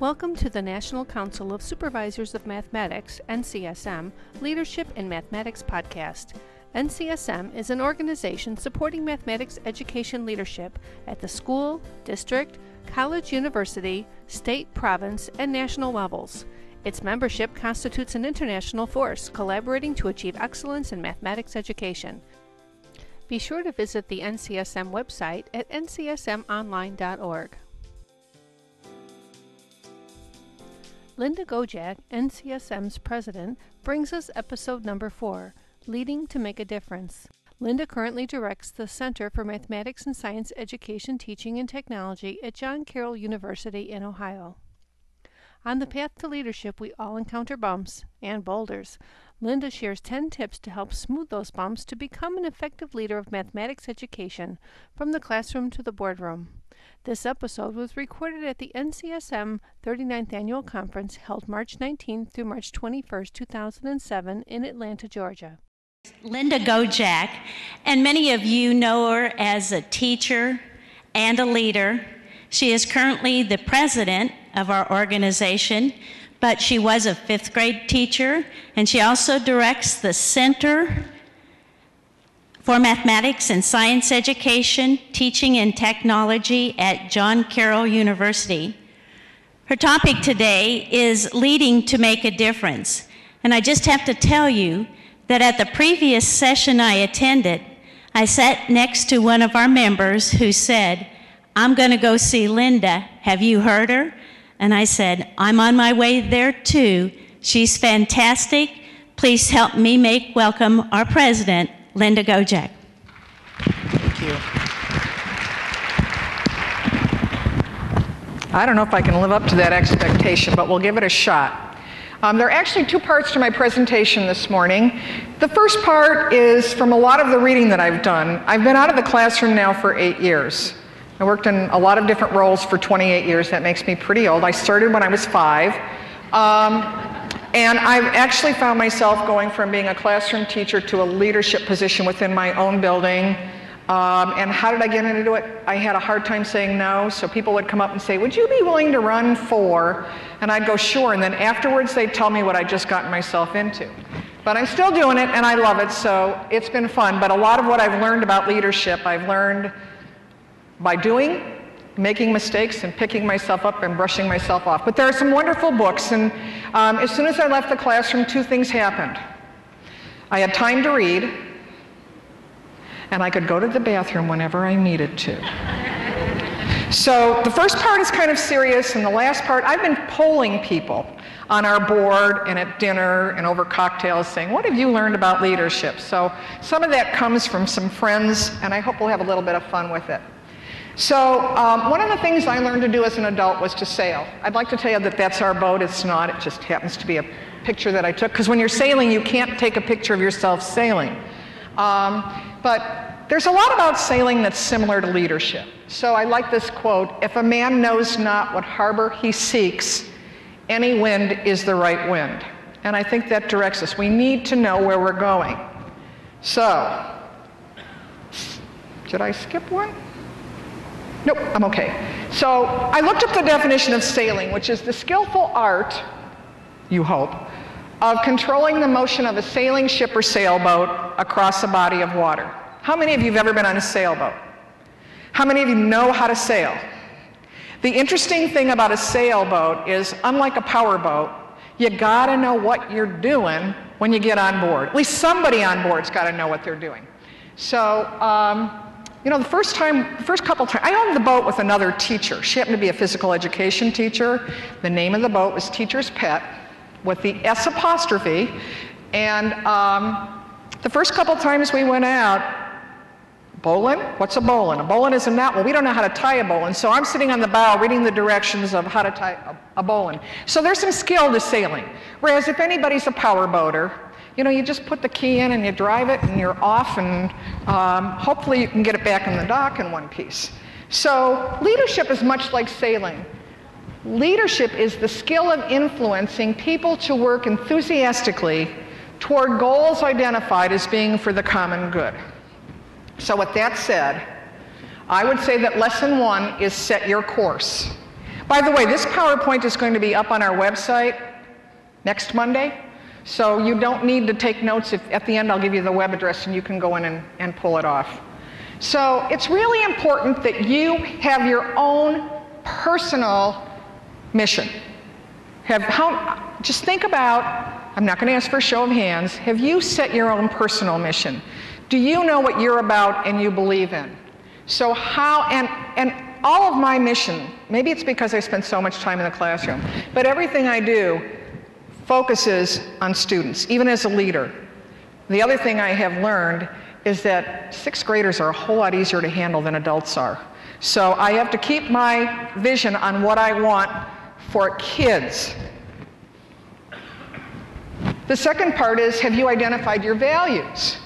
Welcome to the National Council of Supervisors of Mathematics, NCSM, Leadership in Mathematics podcast. NCSM is an organization supporting mathematics education leadership at the school, district, college, university, state, province, and national levels. Its membership constitutes an international force collaborating to achieve excellence in mathematics education. Be sure to visit the NCSM website at ncsmonline.org. Linda Gojak, NCSM's president, brings us episode number four Leading to Make a Difference. Linda currently directs the Center for Mathematics and Science Education, Teaching, and Technology at John Carroll University in Ohio. On the path to leadership, we all encounter bumps and boulders. Linda shares 10 tips to help smooth those bumps to become an effective leader of mathematics education from the classroom to the boardroom. This episode was recorded at the NCSM 39th Annual Conference held March 19 through March 21, 2007 in Atlanta, Georgia. Linda Gojak, and many of you know her as a teacher and a leader. She is currently the president of our organization, but she was a fifth grade teacher, and she also directs the Center for Mathematics and Science Education, Teaching and Technology at John Carroll University. Her topic today is Leading to Make a Difference. And I just have to tell you that at the previous session I attended, I sat next to one of our members who said, I'm going to go see Linda. Have you heard her? And I said, I'm on my way there too. She's fantastic. Please help me make welcome our president, Linda Gojak. Thank you. I don't know if I can live up to that expectation, but we'll give it a shot. Um, there are actually two parts to my presentation this morning. The first part is from a lot of the reading that I've done. I've been out of the classroom now for eight years. I worked in a lot of different roles for 28 years. That makes me pretty old. I started when I was five. Um, and I've actually found myself going from being a classroom teacher to a leadership position within my own building. Um, and how did I get into it? I had a hard time saying no, so people would come up and say, Would you be willing to run for? And I'd go, Sure. And then afterwards, they'd tell me what I'd just gotten myself into. But I'm still doing it, and I love it, so it's been fun. But a lot of what I've learned about leadership, I've learned by doing making mistakes and picking myself up and brushing myself off. But there are some wonderful books, and um, as soon as I left the classroom, two things happened. I had time to read, and I could go to the bathroom whenever I needed to. so the first part is kind of serious, and the last part, I've been polling people on our board and at dinner and over cocktails saying, What have you learned about leadership? So some of that comes from some friends, and I hope we'll have a little bit of fun with it. So um, one of the things I learned to do as an adult was to sail. I'd like to tell you that that's our boat. It's not. It just happens to be a picture that I took. Because when you're sailing, you can't take a picture of yourself sailing. Um, but there's a lot about sailing that's similar to leadership. So I like this quote If a man knows not what harbor he seeks, any wind is the right wind. And I think that directs us. We need to know where we're going. So, did I skip one? Nope, I'm okay. So I looked up the definition of sailing, which is the skillful art, you hope, of controlling the motion of a sailing ship or sailboat across a body of water. How many of you have ever been on a sailboat? How many of you know how to sail? The interesting thing about a sailboat is, unlike a powerboat, you gotta know what you're doing when you get on board. At least somebody on board's gotta know what they're doing. So, um, you know, the first time, the first couple times, I owned the boat with another teacher. She happened to be a physical education teacher. The name of the boat was Teacher's Pet with the S apostrophe. And um, the first couple times we went out, bowling? What's a bowline? A bowline is a knot. Well, we don't know how to tie a bowline. So I'm sitting on the bow reading the directions of how to tie a, a. So there's some skill to sailing. Whereas if anybody's a power boater, you know, you just put the key in and you drive it and you're off, and um, hopefully you can get it back in the dock in one piece. So, leadership is much like sailing. Leadership is the skill of influencing people to work enthusiastically toward goals identified as being for the common good. So, with that said, I would say that lesson one is set your course. By the way, this PowerPoint is going to be up on our website next Monday. So you don't need to take notes. If, at the end, I'll give you the web address and you can go in and, and pull it off. So it's really important that you have your own personal mission. Have how, just think about, I'm not going to ask for a show of hands, have you set your own personal mission? Do you know what you're about and you believe in? So how, and, and all of my mission, maybe it's because I spend so much time in the classroom, but everything I do focuses on students, even as a leader. The other thing I have learned is that sixth graders are a whole lot easier to handle than adults are. So I have to keep my vision on what I want for kids. The second part is have you identified your values?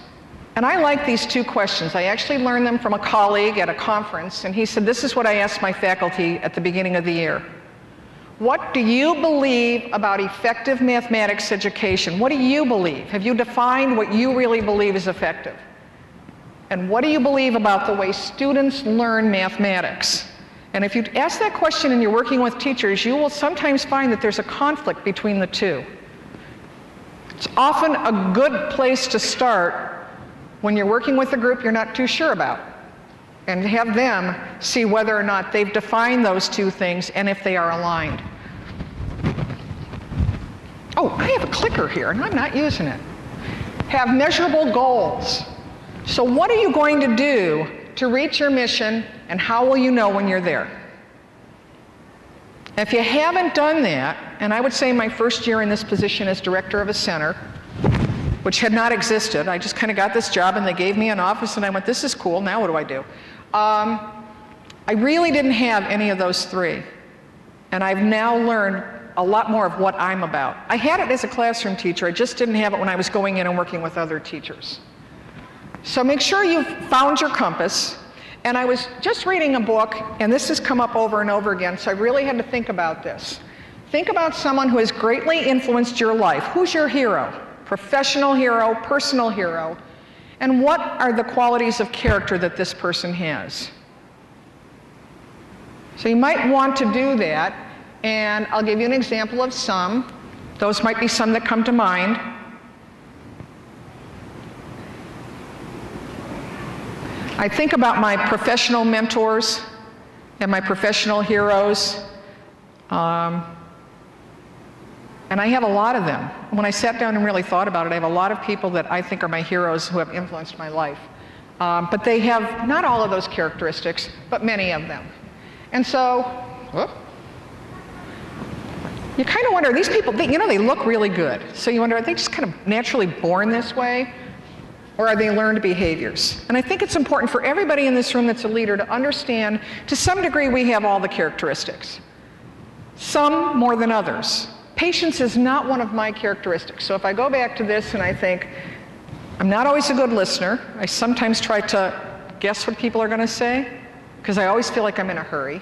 And I like these two questions. I actually learned them from a colleague at a conference, and he said, This is what I asked my faculty at the beginning of the year. What do you believe about effective mathematics education? What do you believe? Have you defined what you really believe is effective? And what do you believe about the way students learn mathematics? And if you ask that question and you're working with teachers, you will sometimes find that there's a conflict between the two. It's often a good place to start when you're working with a group you're not too sure about and have them see whether or not they've defined those two things and if they are aligned. Oh, I have a clicker here and I'm not using it. Have measurable goals. So, what are you going to do to reach your mission, and how will you know when you're there? If you haven't done that, and I would say my first year in this position as director of a center, which had not existed, I just kind of got this job and they gave me an office and I went, this is cool, now what do I do? Um, I really didn't have any of those three. And I've now learned a lot more of what I'm about. I had it as a classroom teacher, I just didn't have it when I was going in and working with other teachers. So make sure you've found your compass. And I was just reading a book, and this has come up over and over again, so I really had to think about this. Think about someone who has greatly influenced your life. Who's your hero? Professional hero, personal hero. And what are the qualities of character that this person has? So you might want to do that, and I'll give you an example of some. Those might be some that come to mind. I think about my professional mentors and my professional heroes. Um, and I have a lot of them. When I sat down and really thought about it, I have a lot of people that I think are my heroes who have influenced my life. Um, but they have not all of those characteristics, but many of them. And so, whoop, you kind of wonder, these people, they, you know, they look really good. So you wonder, are they just kind of naturally born this way? Or are they learned behaviors? And I think it's important for everybody in this room that's a leader to understand to some degree we have all the characteristics. Some more than others. Patience is not one of my characteristics. So if I go back to this and I think, I'm not always a good listener, I sometimes try to guess what people are going to say because I always feel like I'm in a hurry.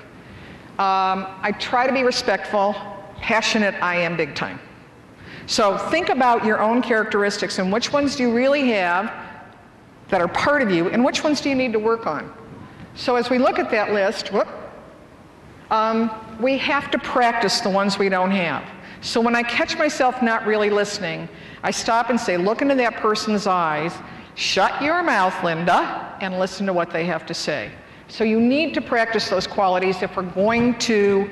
Um, I try to be respectful, passionate, I am big time. So think about your own characteristics and which ones do you really have that are part of you and which ones do you need to work on. So as we look at that list, whoop, um, we have to practice the ones we don't have. So when I catch myself not really listening, I stop and say, look into that person's eyes, shut your mouth, Linda, and listen to what they have to say. So you need to practice those qualities if we're going to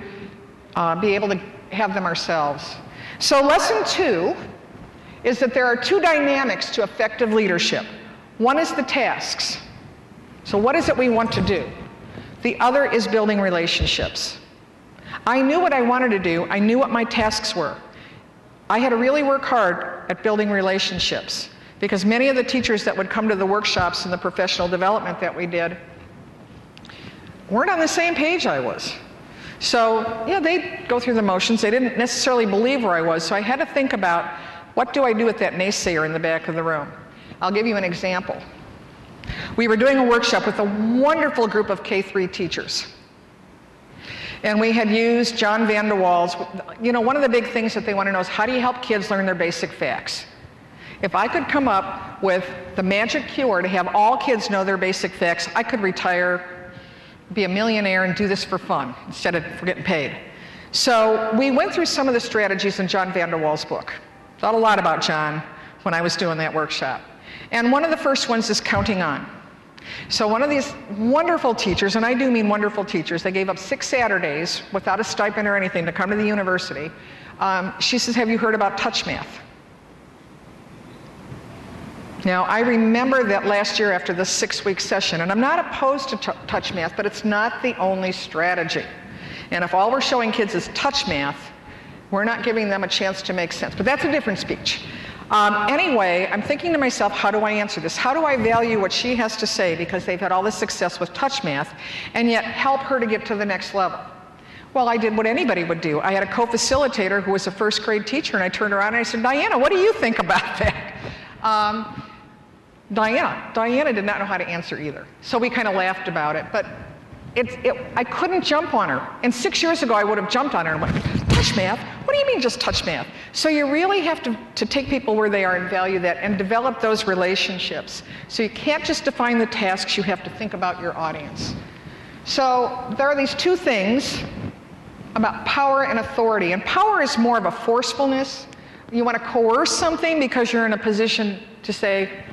uh, be able to have them ourselves. So, lesson two is that there are two dynamics to effective leadership. One is the tasks. So, what is it we want to do? The other is building relationships. I knew what I wanted to do, I knew what my tasks were. I had to really work hard at building relationships because many of the teachers that would come to the workshops and the professional development that we did weren't on the same page I was. So, yeah, they'd go through the motions. They didn't necessarily believe where I was, so I had to think about what do I do with that naysayer in the back of the room? I'll give you an example. We were doing a workshop with a wonderful group of K 3 teachers. And we had used John Van de Walle's. You know, one of the big things that they want to know is how do you help kids learn their basic facts? If I could come up with the magic cure to have all kids know their basic facts, I could retire be a millionaire and do this for fun instead of for getting paid. So we went through some of the strategies in John Van de Walle's book. Thought a lot about John when I was doing that workshop. And one of the first ones is counting on. So one of these wonderful teachers, and I do mean wonderful teachers, they gave up six Saturdays without a stipend or anything to come to the university. Um, she says, have you heard about touch math? Now, I remember that last year after the six week session, and I'm not opposed to touch math, but it's not the only strategy. And if all we're showing kids is touch math, we're not giving them a chance to make sense. But that's a different speech. Um, anyway, I'm thinking to myself, how do I answer this? How do I value what she has to say because they've had all this success with touch math and yet help her to get to the next level? Well, I did what anybody would do. I had a co facilitator who was a first grade teacher, and I turned around and I said, Diana, what do you think about that? Um, Diana, Diana did not know how to answer either. So we kind of laughed about it. But it, it, I couldn't jump on her. And six years ago, I would have jumped on her and went, touch math? What do you mean just touch math? So you really have to, to take people where they are and value that and develop those relationships. So you can't just define the tasks, you have to think about your audience. So there are these two things about power and authority. And power is more of a forcefulness. You want to coerce something because you're in a position to say,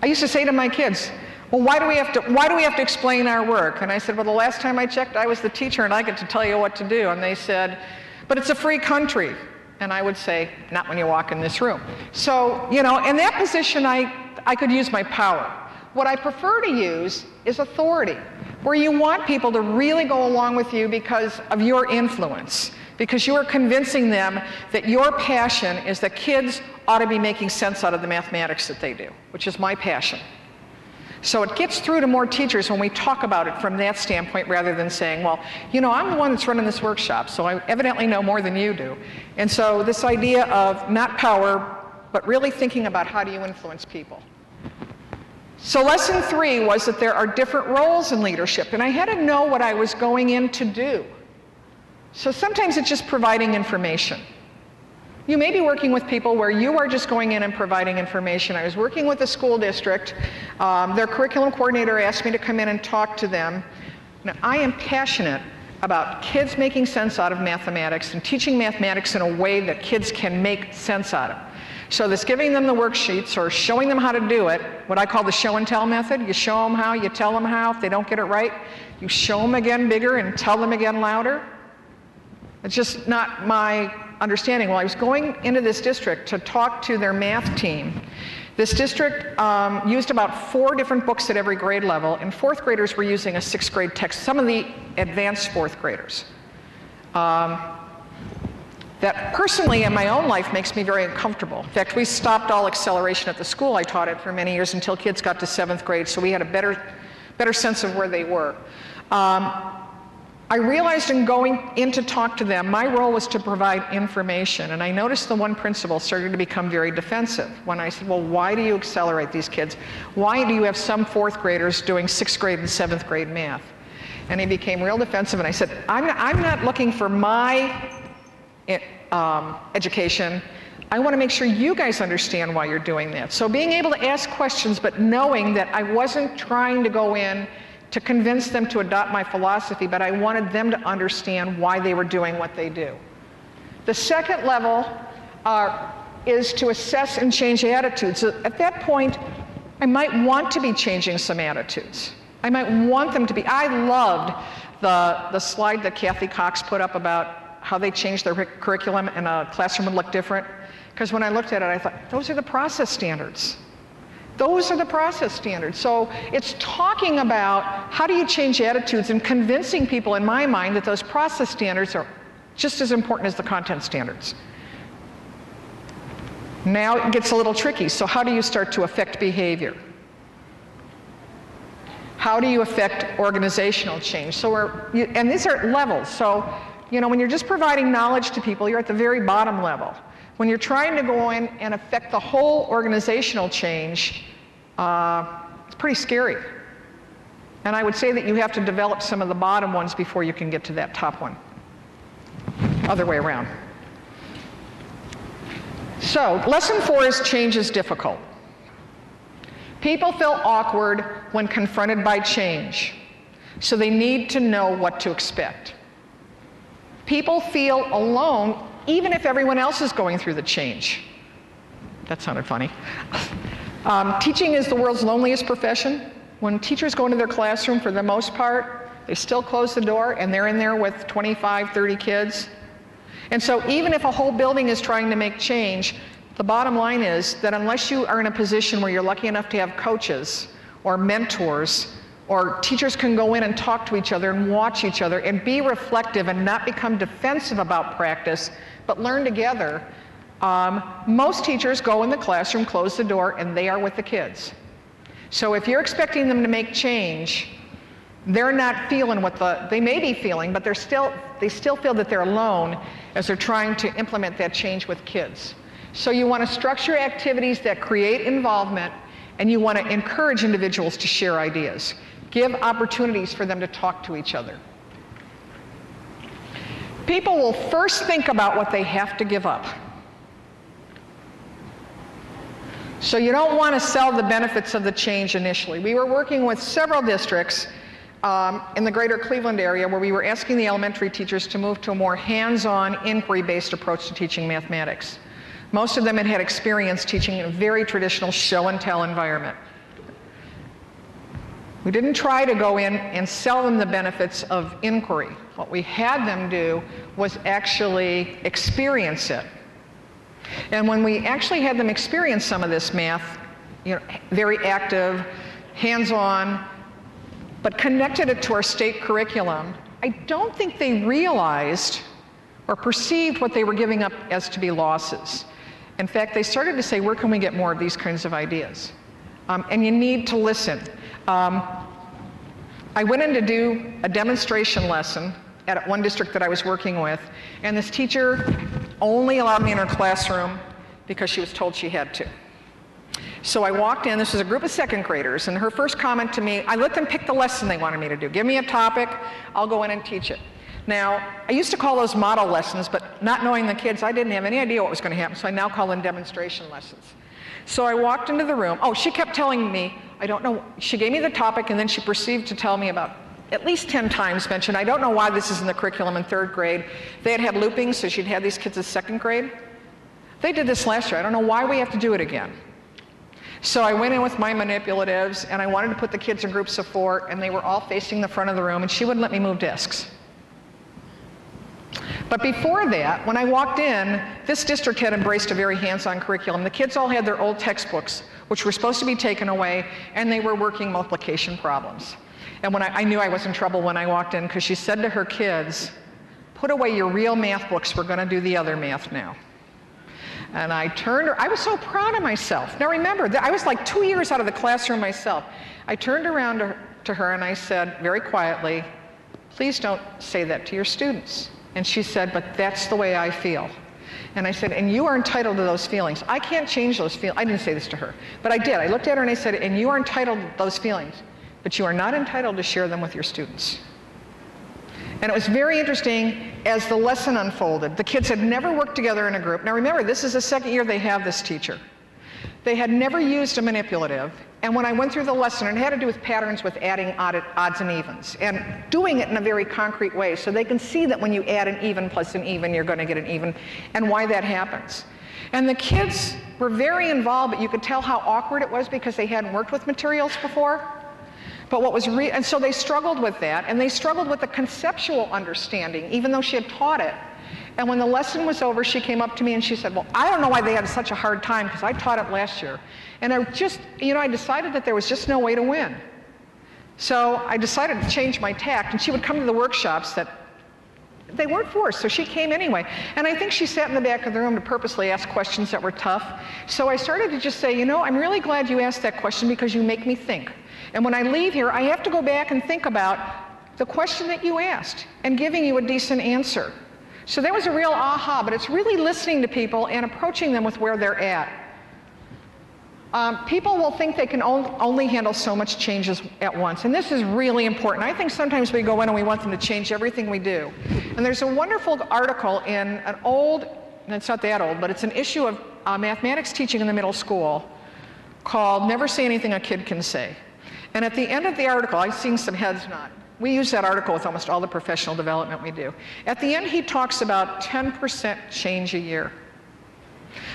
I used to say to my kids, well, why do we have to, why do we have to explain our work? And I said, well, the last time I checked, I was the teacher and I get to tell you what to do. And they said, but it's a free country. And I would say, not when you walk in this room. So, you know, in that position, I, I could use my power. What I prefer to use is authority, where you want people to really go along with you because of your influence, because you are convincing them that your passion is that kids ought to be making sense out of the mathematics that they do, which is my passion. So it gets through to more teachers when we talk about it from that standpoint rather than saying, well, you know, I'm the one that's running this workshop, so I evidently know more than you do. And so this idea of not power, but really thinking about how do you influence people. So lesson three was that there are different roles in leadership, and I had to know what I was going in to do. So sometimes it's just providing information. You may be working with people where you are just going in and providing information. I was working with a school district. Um, their curriculum coordinator asked me to come in and talk to them. Now, I am passionate about kids making sense out of mathematics and teaching mathematics in a way that kids can make sense out of. So this giving them the worksheets or showing them how to do it, what I call the show and tell method. You show them how, you tell them how. If they don't get it right, you show them again bigger and tell them again louder. It's just not my understanding. Well, I was going into this district to talk to their math team. This district um, used about four different books at every grade level, and fourth graders were using a sixth grade text, some of the advanced fourth graders. Um, that personally in my own life makes me very uncomfortable. In fact, we stopped all acceleration at the school I taught at for many years until kids got to seventh grade, so we had a better, better sense of where they were. Um, I realized in going in to talk to them, my role was to provide information. And I noticed the one principal started to become very defensive when I said, Well, why do you accelerate these kids? Why do you have some fourth graders doing sixth grade and seventh grade math? And he became real defensive. And I said, I'm, I'm not looking for my eh, um, education. I want to make sure you guys understand why you're doing that. So being able to ask questions, but knowing that I wasn't trying to go in to convince them to adopt my philosophy, but I wanted them to understand why they were doing what they do. The second level uh, is to assess and change attitudes. So at that point, I might want to be changing some attitudes. I might want them to be. I loved the, the slide that Kathy Cox put up about how they changed their curriculum and a classroom would look different. Because when I looked at it, I thought, those are the process standards. Those are the process standards. So it's talking about how do you change attitudes and convincing people, in my mind, that those process standards are just as important as the content standards. Now it gets a little tricky. So, how do you start to affect behavior? How do you affect organizational change? So, we're, and these are levels. So, you know, when you're just providing knowledge to people, you're at the very bottom level. When you're trying to go in and affect the whole organizational change, uh, it's pretty scary. And I would say that you have to develop some of the bottom ones before you can get to that top one. Other way around. So, lesson four is change is difficult. People feel awkward when confronted by change, so they need to know what to expect. People feel alone even if everyone else is going through the change. That sounded funny. Um, teaching is the world's loneliest profession. When teachers go into their classroom, for the most part, they still close the door and they're in there with 25, 30 kids. And so, even if a whole building is trying to make change, the bottom line is that unless you are in a position where you're lucky enough to have coaches or mentors or teachers can go in and talk to each other and watch each other and be reflective and not become defensive about practice, but learn together. Um, most teachers go in the classroom, close the door, and they are with the kids. So if you're expecting them to make change, they're not feeling what the they may be feeling, but they're still they still feel that they're alone as they're trying to implement that change with kids. So you want to structure activities that create involvement and you want to encourage individuals to share ideas. Give opportunities for them to talk to each other. People will first think about what they have to give up. So you don't want to sell the benefits of the change initially. We were working with several districts um, in the greater Cleveland area where we were asking the elementary teachers to move to a more hands-on, inquiry-based approach to teaching mathematics. Most of them had had experience teaching in a very traditional show and tell environment. We didn't try to go in and sell them the benefits of inquiry. What we had them do was actually experience it. And when we actually had them experience some of this math, you know, very active, hands-on, but connected it to our state curriculum, I don't think they realized or perceived what they were giving up as to be losses. In fact, they started to say, where can we get more of these kinds of ideas? Um, and you need to listen. Um, I went in to do a demonstration lesson at one district that I was working with, and this teacher only allowed me in her classroom because she was told she had to. So I walked in, this was a group of second graders, and her first comment to me, I let them pick the lesson they wanted me to do. Give me a topic, I'll go in and teach it. Now, I used to call those model lessons, but not knowing the kids, I didn't have any idea what was going to happen, so I now call them demonstration lessons. So I walked into the room. Oh, she kept telling me, I don't know, she gave me the topic and then she proceeded to tell me about at least 10 times mentioned, I don't know why this is in the curriculum in third grade. They had had looping, so she'd had these kids in second grade. They did this last year. I don't know why we have to do it again. So I went in with my manipulatives and I wanted to put the kids in groups of four and they were all facing the front of the room and she wouldn't let me move desks. But before that, when I walked in, this district had embraced a very hands-on curriculum. The kids all had their old textbooks, which were supposed to be taken away, and they were working multiplication problems. And when I, I knew I was in trouble when I walked in, because she said to her kids, put away your real math books, we're gonna do the other math now. And I turned her, I was so proud of myself. Now remember, I was like two years out of the classroom myself. I turned around to her, to her and I said very quietly, please don't say that to your students. And she said, But that's the way I feel. And I said, And you are entitled to those feelings. I can't change those feelings. I didn't say this to her, but I did. I looked at her and I said, And you are entitled to those feelings, but you are not entitled to share them with your students. And it was very interesting as the lesson unfolded. The kids had never worked together in a group. Now remember, this is the second year they have this teacher. They had never used a manipulative, and when I went through the lesson, it had to do with patterns with adding odds and evens, and doing it in a very concrete way so they can see that when you add an even plus an even, you're going to get an even, and why that happens. And the kids were very involved, but you could tell how awkward it was because they hadn't worked with materials before. But what was re- and so they struggled with that, and they struggled with the conceptual understanding, even though she had taught it. And when the lesson was over, she came up to me and she said, Well, I don't know why they had such a hard time because I taught it last year. And I just, you know, I decided that there was just no way to win. So I decided to change my tact. And she would come to the workshops that they weren't forced, so she came anyway. And I think she sat in the back of the room to purposely ask questions that were tough. So I started to just say, you know, I'm really glad you asked that question because you make me think. And when I leave here, I have to go back and think about the question that you asked and giving you a decent answer. So that was a real aha, but it's really listening to people and approaching them with where they're at. Um, people will think they can on, only handle so much changes at once, and this is really important. I think sometimes we go in and we want them to change everything we do. And there's a wonderful article in an old, and it's not that old, but it's an issue of uh, mathematics teaching in the middle school called Never Say Anything a Kid Can Say. And at the end of the article, I've seen some heads nod. we use that article with almost all the professional development we do. At the end, he talks about 10% change a year.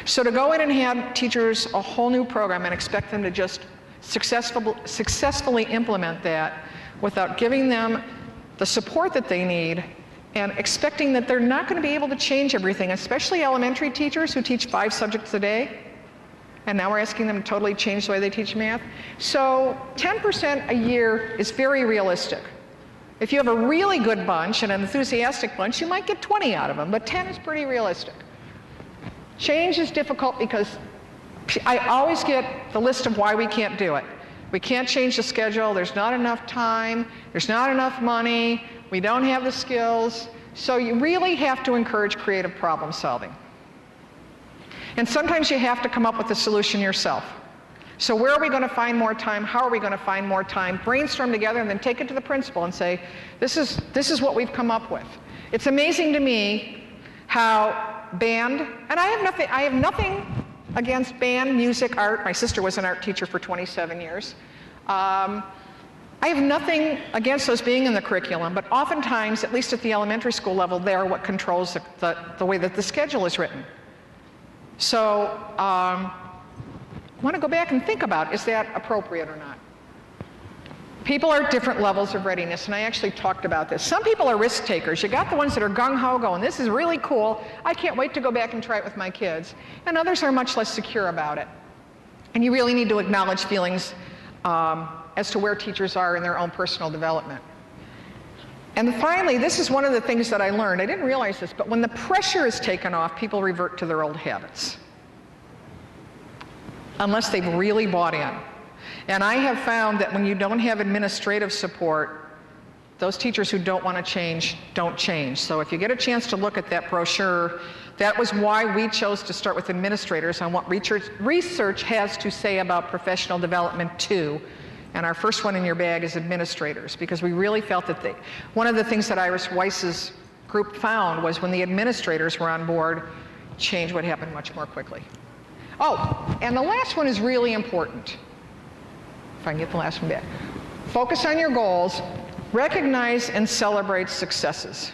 So to go in and hand teachers a whole new program and expect them to just successful, successfully implement that without giving them the support that they need and expecting that they're not going to be able to change everything, especially elementary teachers who teach five subjects a day. And now we're asking them to totally change the way they teach math. So 10% a year is very realistic. If you have a really good bunch and an enthusiastic bunch, you might get 20 out of them, but 10 is pretty realistic. Change is difficult because I always get the list of why we can't do it. We can't change the schedule, there's not enough time, there's not enough money, we don't have the skills. So you really have to encourage creative problem solving. And sometimes you have to come up with a solution yourself. So where are we going to find more time? How are we going to find more time? Brainstorm together and then take it to the principal and say, this is, this is what we've come up with. It's amazing to me how band, and I have nothing, I have nothing against band, music, art. My sister was an art teacher for 27 years. Um, I have nothing against those being in the curriculum, but oftentimes, at least at the elementary school level, they are what controls the, the, the way that the schedule is written. So um, I want to go back and think about, is that appropriate or not? People are at different levels of readiness, and I actually talked about this. Some people are risk takers. You got the ones that are gung-ho going, this is really cool, I can't wait to go back and try it with my kids. And others are much less secure about it. And you really need to acknowledge feelings um, as to where teachers are in their own personal development. And finally, this is one of the things that I learned. I didn't realize this, but when the pressure is taken off, people revert to their old habits. Unless they've really bought in. And I have found that when you don't have administrative support, those teachers who don't want to change don't change. So if you get a chance to look at that brochure, that was why we chose to start with administrators on what research, research has to say about professional development too and our first one in your bag is administrators, because we really felt that they, one of the things that Iris Weiss's group found was when the administrators were on board, change would happen much more quickly. Oh, and the last one is really important. If I can get the last one back. Focus on your goals, recognize and celebrate successes.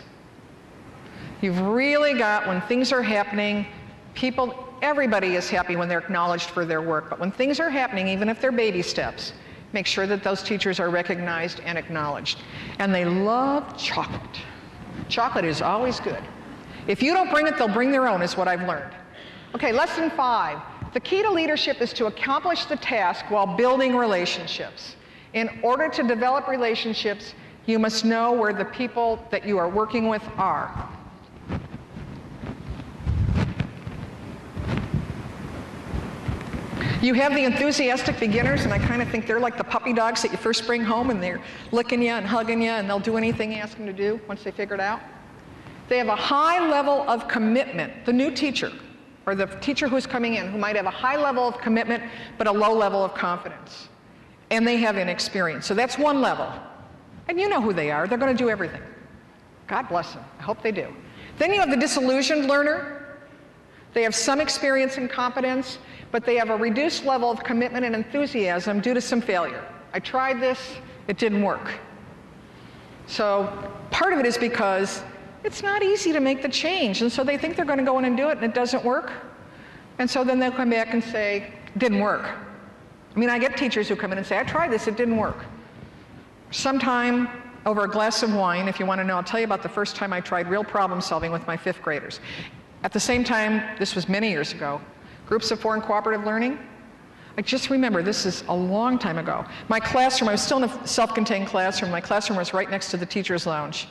You've really got, when things are happening, people, everybody is happy when they're acknowledged for their work, but when things are happening, even if they're baby steps, make sure that those teachers are recognized and acknowledged. And they love chocolate. Chocolate is always good. If you don't bring it, they'll bring their own, is what I've learned. Okay, lesson five. The key to leadership is to accomplish the task while building relationships. In order to develop relationships, you must know where the people that you are working with are. You have the enthusiastic beginners, and I kind of think they're like the puppy dogs that you first bring home and they're licking you and hugging you, and they'll do anything you ask them to do once they figure it out. They have a high level of commitment. The new teacher, or the teacher who's coming in, who might have a high level of commitment but a low level of confidence. And they have inexperience. So that's one level. And you know who they are. They're going to do everything. God bless them. I hope they do. Then you have the disillusioned learner. They have some experience and competence, but they have a reduced level of commitment and enthusiasm due to some failure. I tried this, it didn't work. So part of it is because it's not easy to make the change, and so they think they're going to go in and do it, and it doesn't work. And so then they'll come back and say, didn't work. I mean, I get teachers who come in and say, I tried this, it didn't work. Sometime over a glass of wine, if you want to know, I'll tell you about the first time I tried real problem solving with my fifth graders. At the same time, this was many years ago, Groups of and cooperative learning. I just remember, this is a long time ago. My classroom, I was still in a self-contained classroom. My classroom was right next to the teacher's lounge.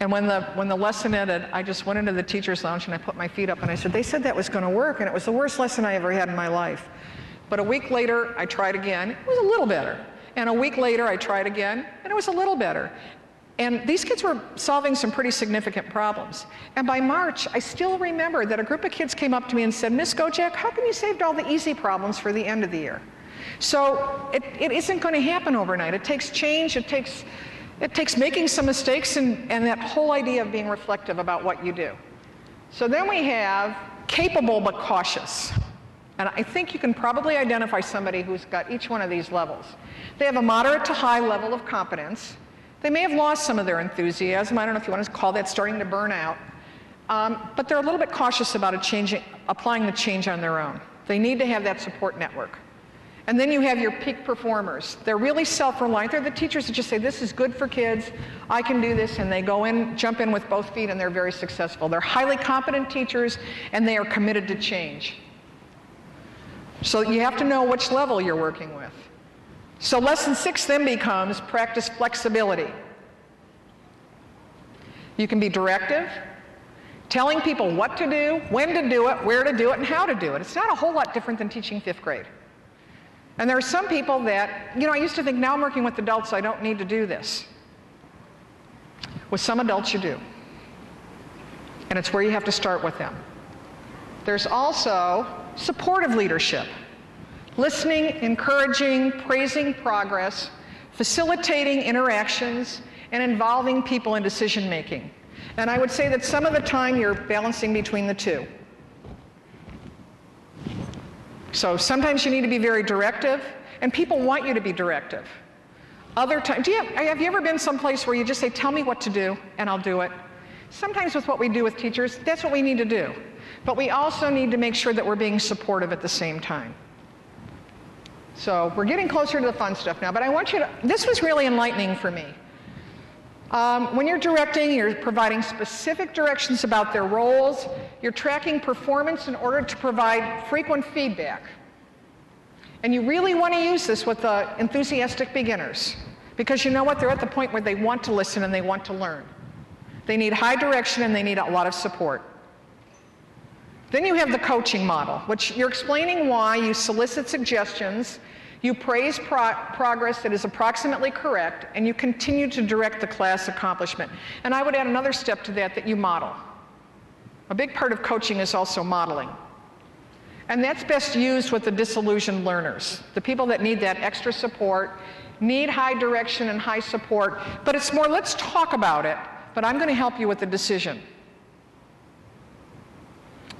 And when the, when the lesson ended, I just went into the teacher's lounge and I put my feet up and I said, they said that was going to work. And it was the worst lesson I ever had in my life. But a week later, I tried again. It was a little better. And a week later, I tried again, and it was a little better. And these kids were solving some pretty significant problems. And by March, I still remember that a group of kids came up to me and said, Miss Gojak, how come you saved all the easy problems for the end of the year? So it, it isn't going to happen overnight. It takes change, it takes, it takes making some mistakes, and, and that whole idea of being reflective about what you do. So then we have capable but cautious. And I think you can probably identify somebody who's got each one of these levels. They have a moderate to high level of competence. They may have lost some of their enthusiasm. I don't know if you want to call that starting to burn out. Um, but they're a little bit cautious about applying the change on their own. They need to have that support network. And then you have your peak performers. They're really self-reliant. They're the teachers that just say, this is good for kids, I can do this, and they go in, jump in with both feet, and they're very successful. They're highly competent teachers, and they are committed to change. So you have to know which level you're working with. So lesson six then becomes practice flexibility. You can be directive, telling people what to do, when to do it, where to do it, and how to do it. It's not a whole lot different than teaching fifth grade. And there are some people that, you know, I used to think now I'm working with adults, I don't need to do this. With some adults, you do. And it's where you have to start with them. There's also supportive leadership listening, encouraging, praising progress, facilitating interactions, and involving people in decision making. And I would say that some of the time you're balancing between the two. So sometimes you need to be very directive, and people want you to be directive. Other times, you have, have you ever been someplace where you just say, tell me what to do, and I'll do it? Sometimes with what we do with teachers, that's what we need to do. But we also need to make sure that we're being supportive at the same time. So we're getting closer to the fun stuff now, but I want you to, this was really enlightening for me. Um, when you're directing, you're providing specific directions about their roles. You're tracking performance in order to provide frequent feedback. And you really want to use this with the enthusiastic beginners because you know what? They're at the point where they want to listen and they want to learn. They need high direction and they need a lot of support. Then you have the coaching model, which you're explaining why you solicit suggestions you praise pro progress that is approximately correct, and you continue to direct the class accomplishment. And I would add another step to that that you model. A big part of coaching is also modeling. And that's best used with the disillusioned learners, the people that need that extra support, need high direction and high support, but it's more, let's talk about it, but I'm going to help you with the decision.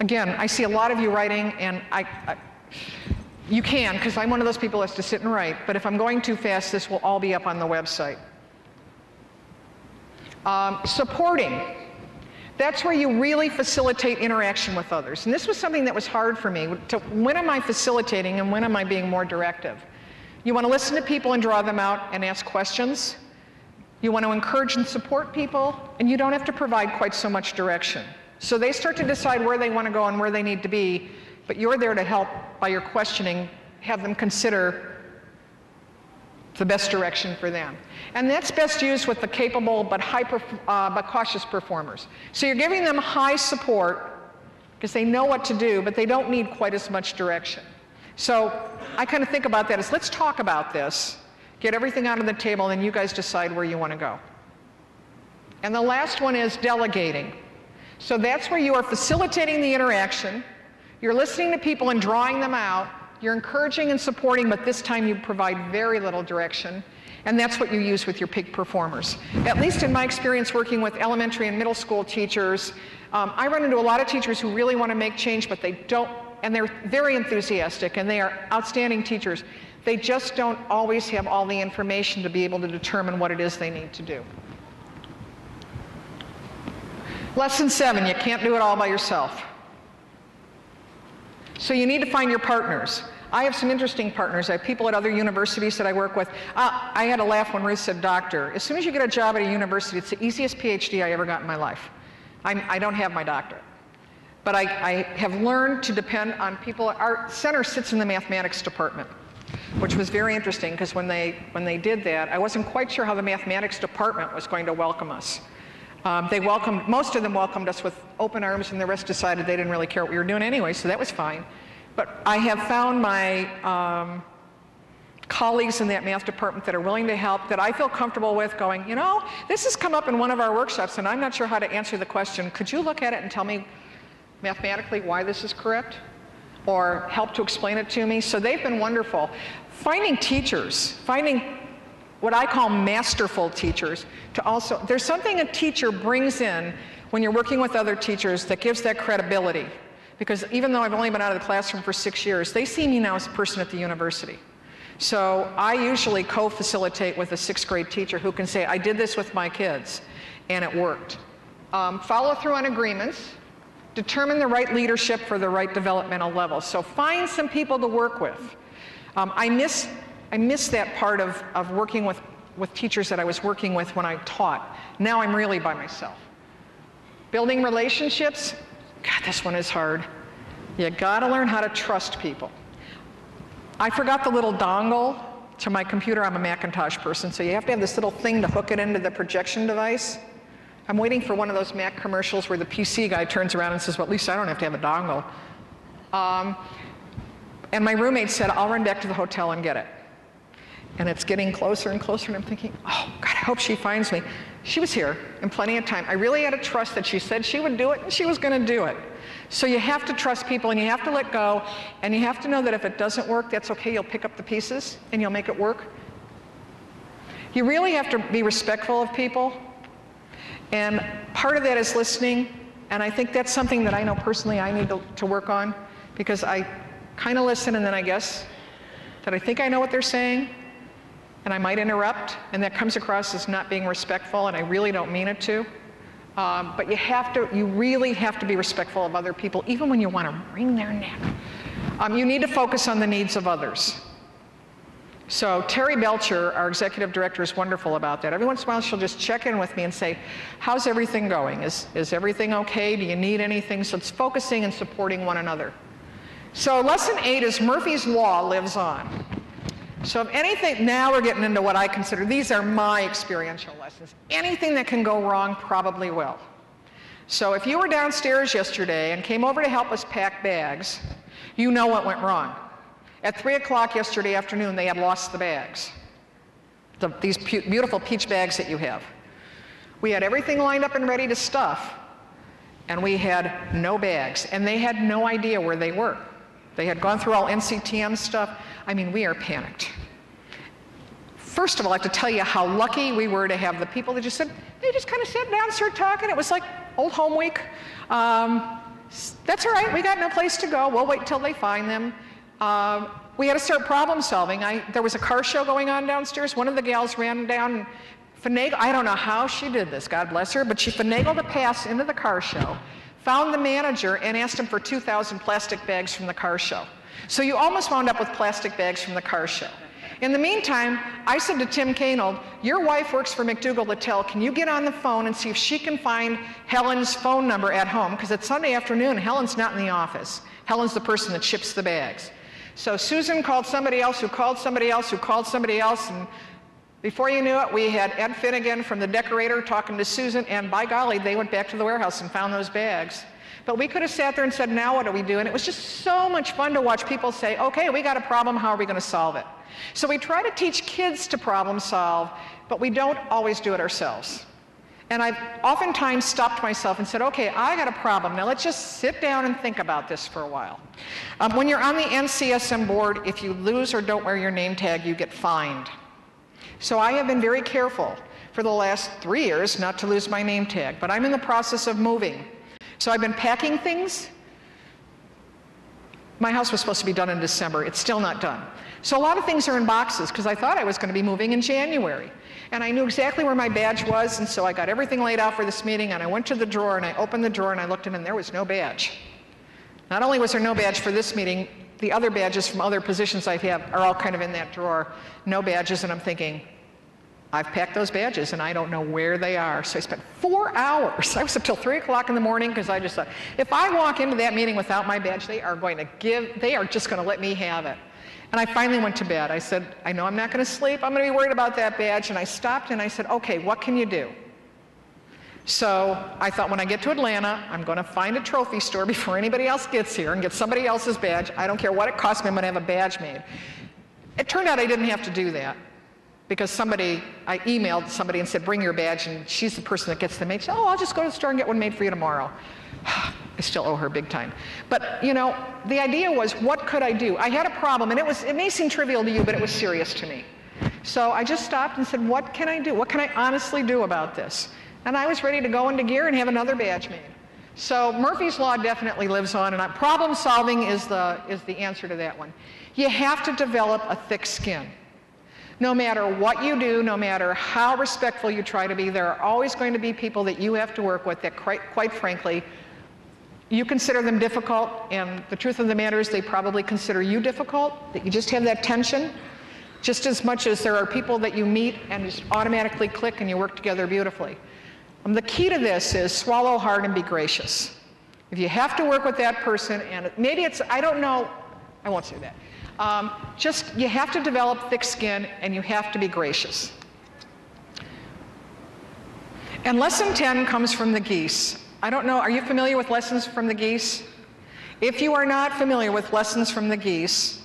Again, I see a lot of you writing, and I, I you can, because I'm one of those people that has to sit and write, but if I'm going too fast, this will all be up on the website. Um, supporting. That's where you really facilitate interaction with others. And this was something that was hard for me. To, when am I facilitating and when am I being more directive? You want to listen to people and draw them out and ask questions. You want to encourage and support people, and you don't have to provide quite so much direction. So they start to decide where they want to go and where they need to be but you're there to help by your questioning, have them consider the best direction for them. And that's best used with the capable but, high, uh, but cautious performers. So you're giving them high support because they know what to do, but they don't need quite as much direction. So I kind of think about that as let's talk about this, get everything out on the table, and you guys decide where you want to go. And the last one is delegating. So that's where you are facilitating the interaction, you're listening to people and drawing them out. You're encouraging and supporting, but this time you provide very little direction. And that's what you use with your peak performers. At least in my experience working with elementary and middle school teachers, um, I run into a lot of teachers who really want to make change, but they don't, and they're very enthusiastic and they are outstanding teachers. They just don't always have all the information to be able to determine what it is they need to do. Lesson seven, you can't do it all by yourself. So you need to find your partners. I have some interesting partners. I have people at other universities that I work with. Uh, I had a laugh when Ruth said doctor. As soon as you get a job at a university, it's the easiest PhD I ever got in my life. I'm, I do not have my doctorate. But I, I have learned to depend on people. Our center sits in the mathematics department, which was very interesting because when they, when they did that, I wasn't quite sure how the mathematics department was going to welcome us. Um, they welcomed, most of them welcomed us with open arms, and the rest decided they didn't really care what we were doing anyway, so that was fine. But I have found my um, colleagues in that math department that are willing to help, that I feel comfortable with going, you know, this has come up in one of our workshops, and I'm not sure how to answer the question. Could you look at it and tell me mathematically why this is correct? Or help to explain it to me? So they've been wonderful. Finding teachers, finding what I call masterful teachers to also, there's something a teacher brings in when you're working with other teachers that gives that credibility. Because even though I've only been out of the classroom for six years, they see me now as a person at the university. So I usually co facilitate with a sixth grade teacher who can say, I did this with my kids and it worked. Um, follow through on agreements, determine the right leadership for the right developmental level. So find some people to work with. Um, I, miss, I miss that part of, of working with, with teachers that I was working with when I taught. Now I'm really by myself. Building relationships, God, this one is hard. You gotta learn how to trust people. I forgot the little dongle to my computer. I'm a Macintosh person, so you have to have this little thing to hook it into the projection device. I'm waiting for one of those Mac commercials where the PC guy turns around and says, Well, at least I don't have to have a dongle. Um, and my roommate said, I'll run back to the hotel and get it. And it's getting closer and closer, and I'm thinking, Oh, God, I hope she finds me. She was here in plenty of time. I really had to trust that she said she would do it, and she was going to do it. So you have to trust people, and you have to let go, and you have to know that if it doesn't work, that's okay. You'll pick up the pieces, and you'll make it work. You really have to be respectful of people and part of that is listening. And I think that's something that I know personally I need to, to work on because I kind of listen and then I guess that I think I know what they're saying and I might interrupt and that comes across as not being respectful and I really don't mean it to. Um, but you have to, you really have to be respectful of other people even when you want to wring their neck. Um, you need to focus on the needs of others. So Terry Belcher, our executive director, is wonderful about that. Every once in a while, she'll just check in with me and say, how's everything going? Is, is everything okay? Do you need anything? So it's focusing and supporting one another. So lesson eight is Murphy's Law lives on. So if anything, now we're getting into what I consider, these are my experiential lessons. Anything that can go wrong probably will. So if you were downstairs yesterday and came over to help us pack bags, you know what went wrong. At 3 o'clock yesterday afternoon, they had lost the bags. The, these beautiful peach bags that you have. We had everything lined up and ready to stuff, and we had no bags. And they had no idea where they were. They had gone through all NCTM stuff. I mean, we are panicked. First of all, I have to tell you how lucky we were to have the people that just said, they just kind of sat down and started talking. It was like old home week. Um, that's all right, we got no place to go. We'll wait till they find them. Um, we had to start problem solving. I, there was a car show going on downstairs. One of the gals ran down finagled, I don't know how she did this, God bless her, but she finagled a pass into the car show, found the manager, and asked him for 2,000 plastic bags from the car show. So you almost wound up with plastic bags from the car show. In the meantime, I said to Tim Kanold, your wife works for McDougal Littell. Can you get on the phone and see if she can find Helen's phone number at home? Because it's Sunday afternoon, Helen's not in the office. Helen's the person that ships the bags. So Susan called somebody else who called somebody else who called somebody else, and before you knew it, we had Ed Finnegan from the decorator talking to Susan, and by golly, they went back to the warehouse and found those bags. But we could have sat there and said, now what do we do? And it was just so much fun to watch people say, okay, we got a problem, how are we going to solve it? So we try to teach kids to problem solve, but we don't always do it ourselves. And I've oftentimes stopped myself and said, okay, I got a problem. Now let's just sit down and think about this for a while. Um, when you're on the NCSM board, if you lose or don't wear your name tag, you get fined. So I have been very careful for the last three years not to lose my name tag, but I'm in the process of moving. So I've been packing things. My house was supposed to be done in December. It's still not done. So a lot of things are in boxes because I thought I was going to be moving in January. And I knew exactly where my badge was, and so I got everything laid out for this meeting, and I went to the drawer, and I opened the drawer, and I looked in, and there was no badge. Not only was there no badge for this meeting, the other badges from other positions I have are all kind of in that drawer, no badges, and I'm thinking, I've packed those badges and I don't know where they are. So I spent four hours. I was up till three o'clock in the morning because I just thought, if I walk into that meeting without my badge, they are going to give, they are just going to let me have it. And I finally went to bed. I said, I know I'm not going to sleep. I'm going to be worried about that badge. And I stopped and I said, okay, what can you do? So I thought when I get to Atlanta, I'm going to find a trophy store before anybody else gets here and get somebody else's badge. I don't care what it costs me, I'm going to have a badge made. It turned out I didn't have to do that because somebody, I emailed somebody and said, bring your badge, and she's the person that gets them made. She said, oh, I'll just go to the store and get one made for you tomorrow. I still owe her big time. But, you know, the idea was, what could I do? I had a problem, and it, was, it may seem trivial to you, but it was serious to me. So I just stopped and said, what can I do? What can I honestly do about this? And I was ready to go into gear and have another badge made. So Murphy's Law definitely lives on, and problem solving is the, is the answer to that one. You have to develop a thick skin. No matter what you do, no matter how respectful you try to be, there are always going to be people that you have to work with that, quite, quite frankly, you consider them difficult, and the truth of the matter is they probably consider you difficult, that you just have that tension, just as much as there are people that you meet and just automatically click and you work together beautifully. Um, the key to this is swallow hard and be gracious. If you have to work with that person, and maybe it's, I don't know, I won't say that. Um, just, you have to develop thick skin and you have to be gracious. And lesson 10 comes from the geese. I don't know, are you familiar with lessons from the geese? If you are not familiar with lessons from the geese,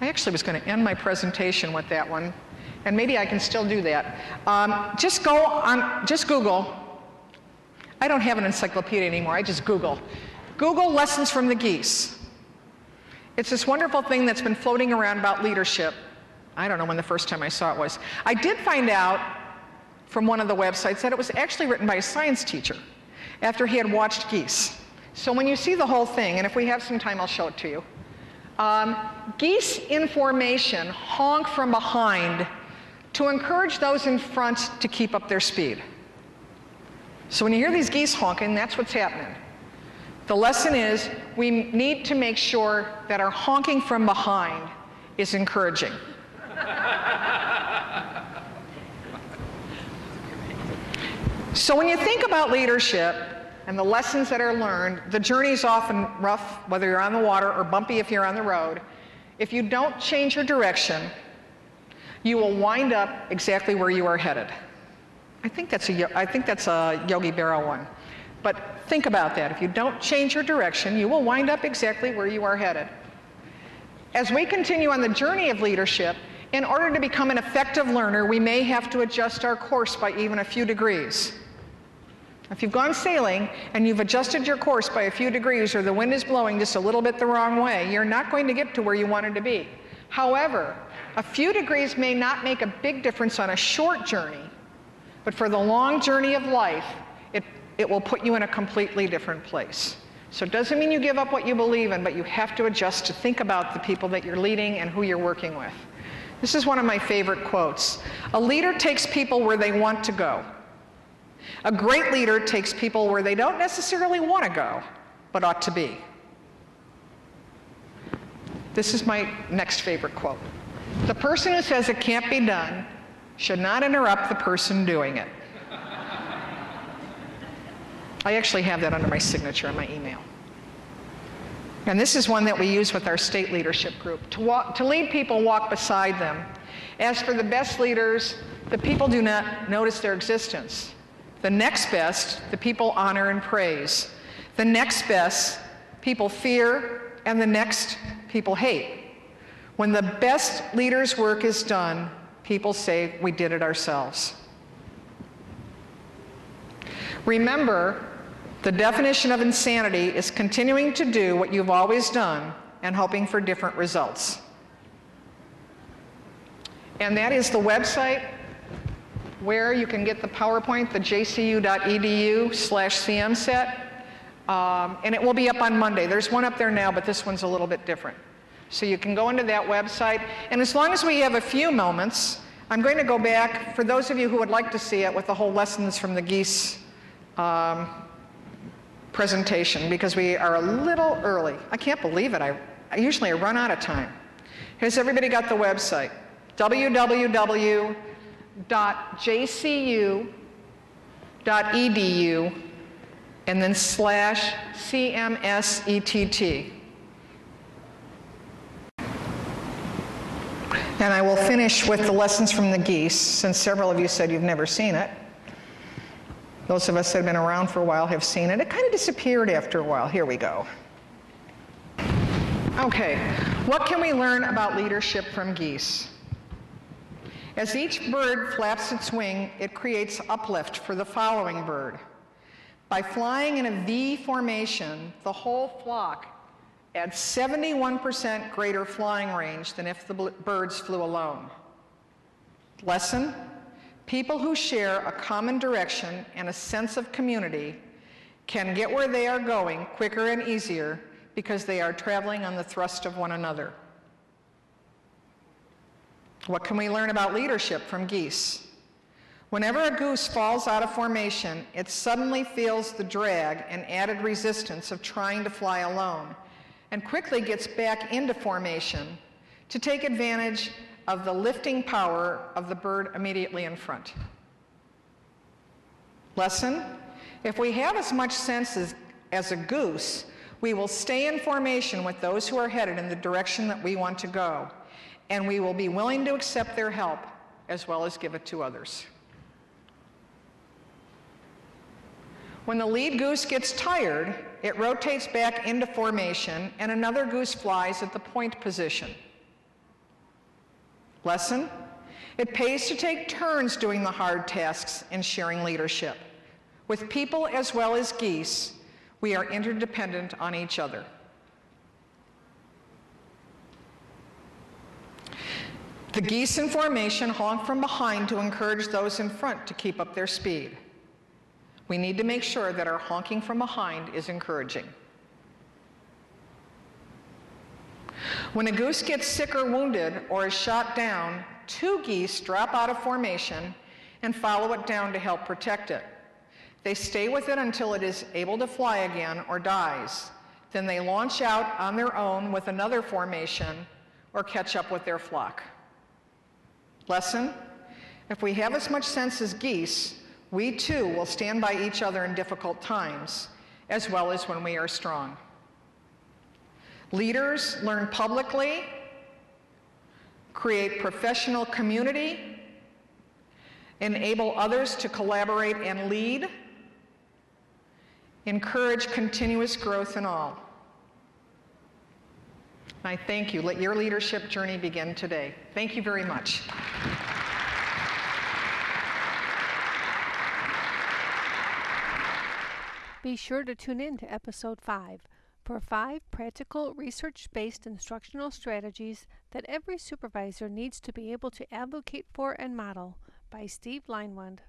I actually was going to end my presentation with that one, and maybe I can still do that. Um, just go on, just Google. I don't have an encyclopedia anymore, I just Google. Google lessons from the geese. It's this wonderful thing that's been floating around about leadership. I don't know when the first time I saw it was. I did find out from one of the websites that it was actually written by a science teacher after he had watched geese. So when you see the whole thing, and if we have some time, I'll show it to you. Um, geese in formation honk from behind to encourage those in front to keep up their speed. So when you hear these geese honking, that's what's happening. The lesson is we need to make sure that our honking from behind is encouraging. So when you think about leadership and the lessons that are learned, the journey is often rough, whether you're on the water or bumpy if you're on the road. If you don't change your direction, you will wind up exactly where you are headed. I think that's a, I think that's a Yogi Berra one. But think about that. If you don't change your direction, you will wind up exactly where you are headed. As we continue on the journey of leadership, in order to become an effective learner, we may have to adjust our course by even a few degrees. If you've gone sailing and you've adjusted your course by a few degrees or the wind is blowing just a little bit the wrong way, you're not going to get to where you wanted to be. However, a few degrees may not make a big difference on a short journey, but for the long journey of life, it, it will put you in a completely different place. So it doesn't mean you give up what you believe in, but you have to adjust to think about the people that you're leading and who you're working with. This is one of my favorite quotes. A leader takes people where they want to go. A great leader takes people where they don't necessarily want to go, but ought to be. This is my next favorite quote. The person who says it can't be done should not interrupt the person doing it. I actually have that under my signature in my email. And this is one that we use with our state leadership group. To, walk, to lead people, walk beside them. As for the best leaders, the people do not notice their existence. The next best, the people honor and praise. The next best, people fear, and the next, people hate. When the best leader's work is done, people say, We did it ourselves. Remember, the definition of insanity is continuing to do what you've always done and hoping for different results. And that is the website where you can get the PowerPoint, the jcu.edu slash cmset. Um, and it will be up on Monday. There's one up there now, but this one's a little bit different. So you can go into that website. And as long as we have a few moments, I'm going to go back, for those of you who would like to see it, with the whole lessons from the geese um, presentation, because we are a little early. I can't believe it. I, I usually run out of time. Has everybody got the website? www.jcu.edu and then slash CMSETT. And I will finish with the lessons from the geese, since several of you said you've never seen it. Those of us that have been around for a while have seen it. It kind of disappeared after a while. Here we go. Okay, what can we learn about leadership from geese? As each bird flaps its wing, it creates uplift for the following bird. By flying in a V formation, the whole flock adds 71% greater flying range than if the birds flew alone. Lesson, people who share a common direction and a sense of community can get where they are going quicker and easier because they are traveling on the thrust of one another. What can we learn about leadership from geese? Whenever a goose falls out of formation, it suddenly feels the drag and added resistance of trying to fly alone and quickly gets back into formation to take advantage of the lifting power of the bird immediately in front. Lesson If we have as much sense as, as a goose, we will stay in formation with those who are headed in the direction that we want to go, and we will be willing to accept their help as well as give it to others. When the lead goose gets tired, it rotates back into formation and another goose flies at the point position. Lesson It pays to take turns doing the hard tasks and sharing leadership. With people as well as geese, we are interdependent on each other. The geese in formation honk from behind to encourage those in front to keep up their speed. We need to make sure that our honking from behind is encouraging. When a goose gets sick or wounded or is shot down, two geese drop out of formation and follow it down to help protect it. They stay with it until it is able to fly again or dies. Then they launch out on their own with another formation or catch up with their flock. Lesson If we have as much sense as geese, we too will stand by each other in difficult times, as well as when we are strong. Leaders learn publicly, create professional community, enable others to collaborate and lead, encourage continuous growth in all. I thank you. Let your leadership journey begin today. Thank you very much. Be sure to tune in to episode 5 for five practical research based instructional strategies that every supervisor needs to be able to advocate for and model by Steve Leinwand.